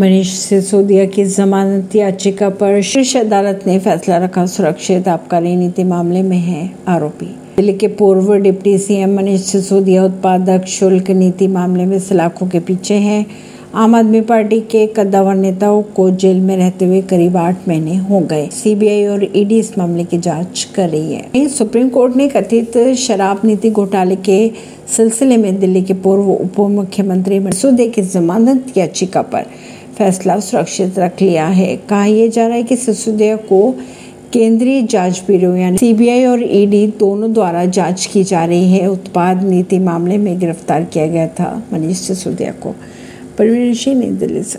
मनीष सिसोदिया की जमानत याचिका पर शीर्ष अदालत ने फैसला रखा, सुरक्षित आबकारी नीति मामले में है, आरोपी। दिल्ली के पूर्व डिप्टी सीएम मनीष सिसोदिया उत्पादक शुल्क नीति मामले में सलाखों के पीछे हैं। आम आदमी पार्टी के कद्दावर नेताओं को जेल में रहते हुए करीब आठ महीने हो गए। सीबीआई और ईडी इस मामले की जाँच कर रही है। सुप्रीम कोर्ट ने कथित शराब नीति घोटाले के सिलसिले में दिल्ली के पूर्व उप मुख्यमंत्री सिसोदिया की जमानत याचिका पर फैसला सुरक्षित रख लिया है। कहा यह जा रहा है कि सिसोदिया को केंद्रीय जाँच ब्यूरो यानी सीबीआई और ईडी दोनों द्वारा जाँच की जा रही है। उत्पाद नीति मामले में गिरफ़्तार किया गया था, मनीष सिसोदिया को। परवीन सिंह नई दिल्ली से।